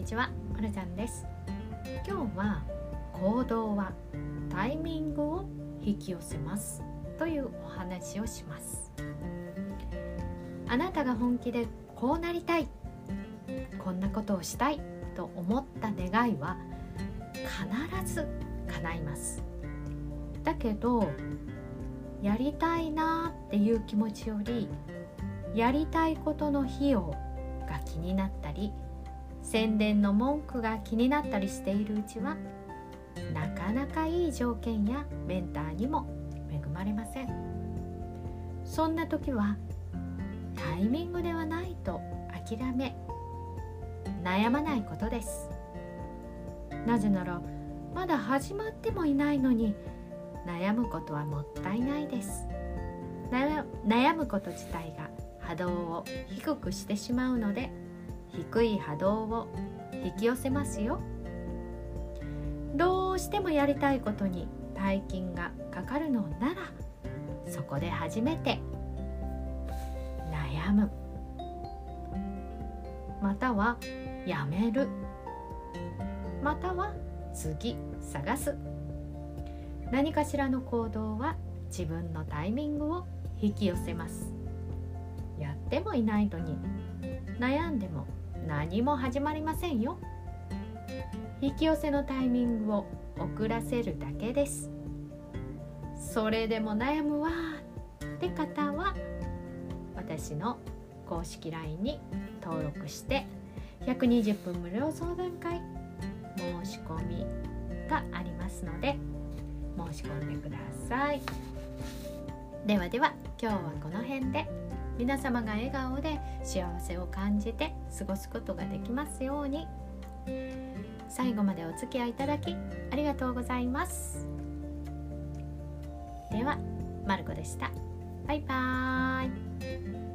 にちは、まるちゃんです。今日は行動はタイミングを引き寄せますというお話をします。あなたが本気でこうなりたいこんなことをしたいと思った願いは必ず叶います。だけどやりたいなっていう気持ちよりやりたいことの費用が気になったり宣伝の文句が気になったりしているうちはなかなかいい条件やメンターにも恵まれません。そんな時はタイミングではないと諦め悩まないことです。なぜならまだ始まってもいないのに悩むことはもったいないです。悩むこと自体が波動を低くしてしまうので低い波動を引き寄せますよ。どうしてもやりたいことに大金がかかるのならそこで初めて悩む。またはやめる。または次探す。何かしらの行動は自分のタイミングを引き寄せます。やってもいないのに悩んでも何も始まりませんよ。引き寄せのタイミングを遅らせるだけです。それでも悩むわって方は私の公式 LINE に登録して120分無料相談会申し込みがありますので申し込んでください。ではでは今日はこの辺で。皆様が笑顔で幸せを感じて過ごすことができますように。最後までお付き合いいただきありがとうございます。ではまる子でした。バイバーイ。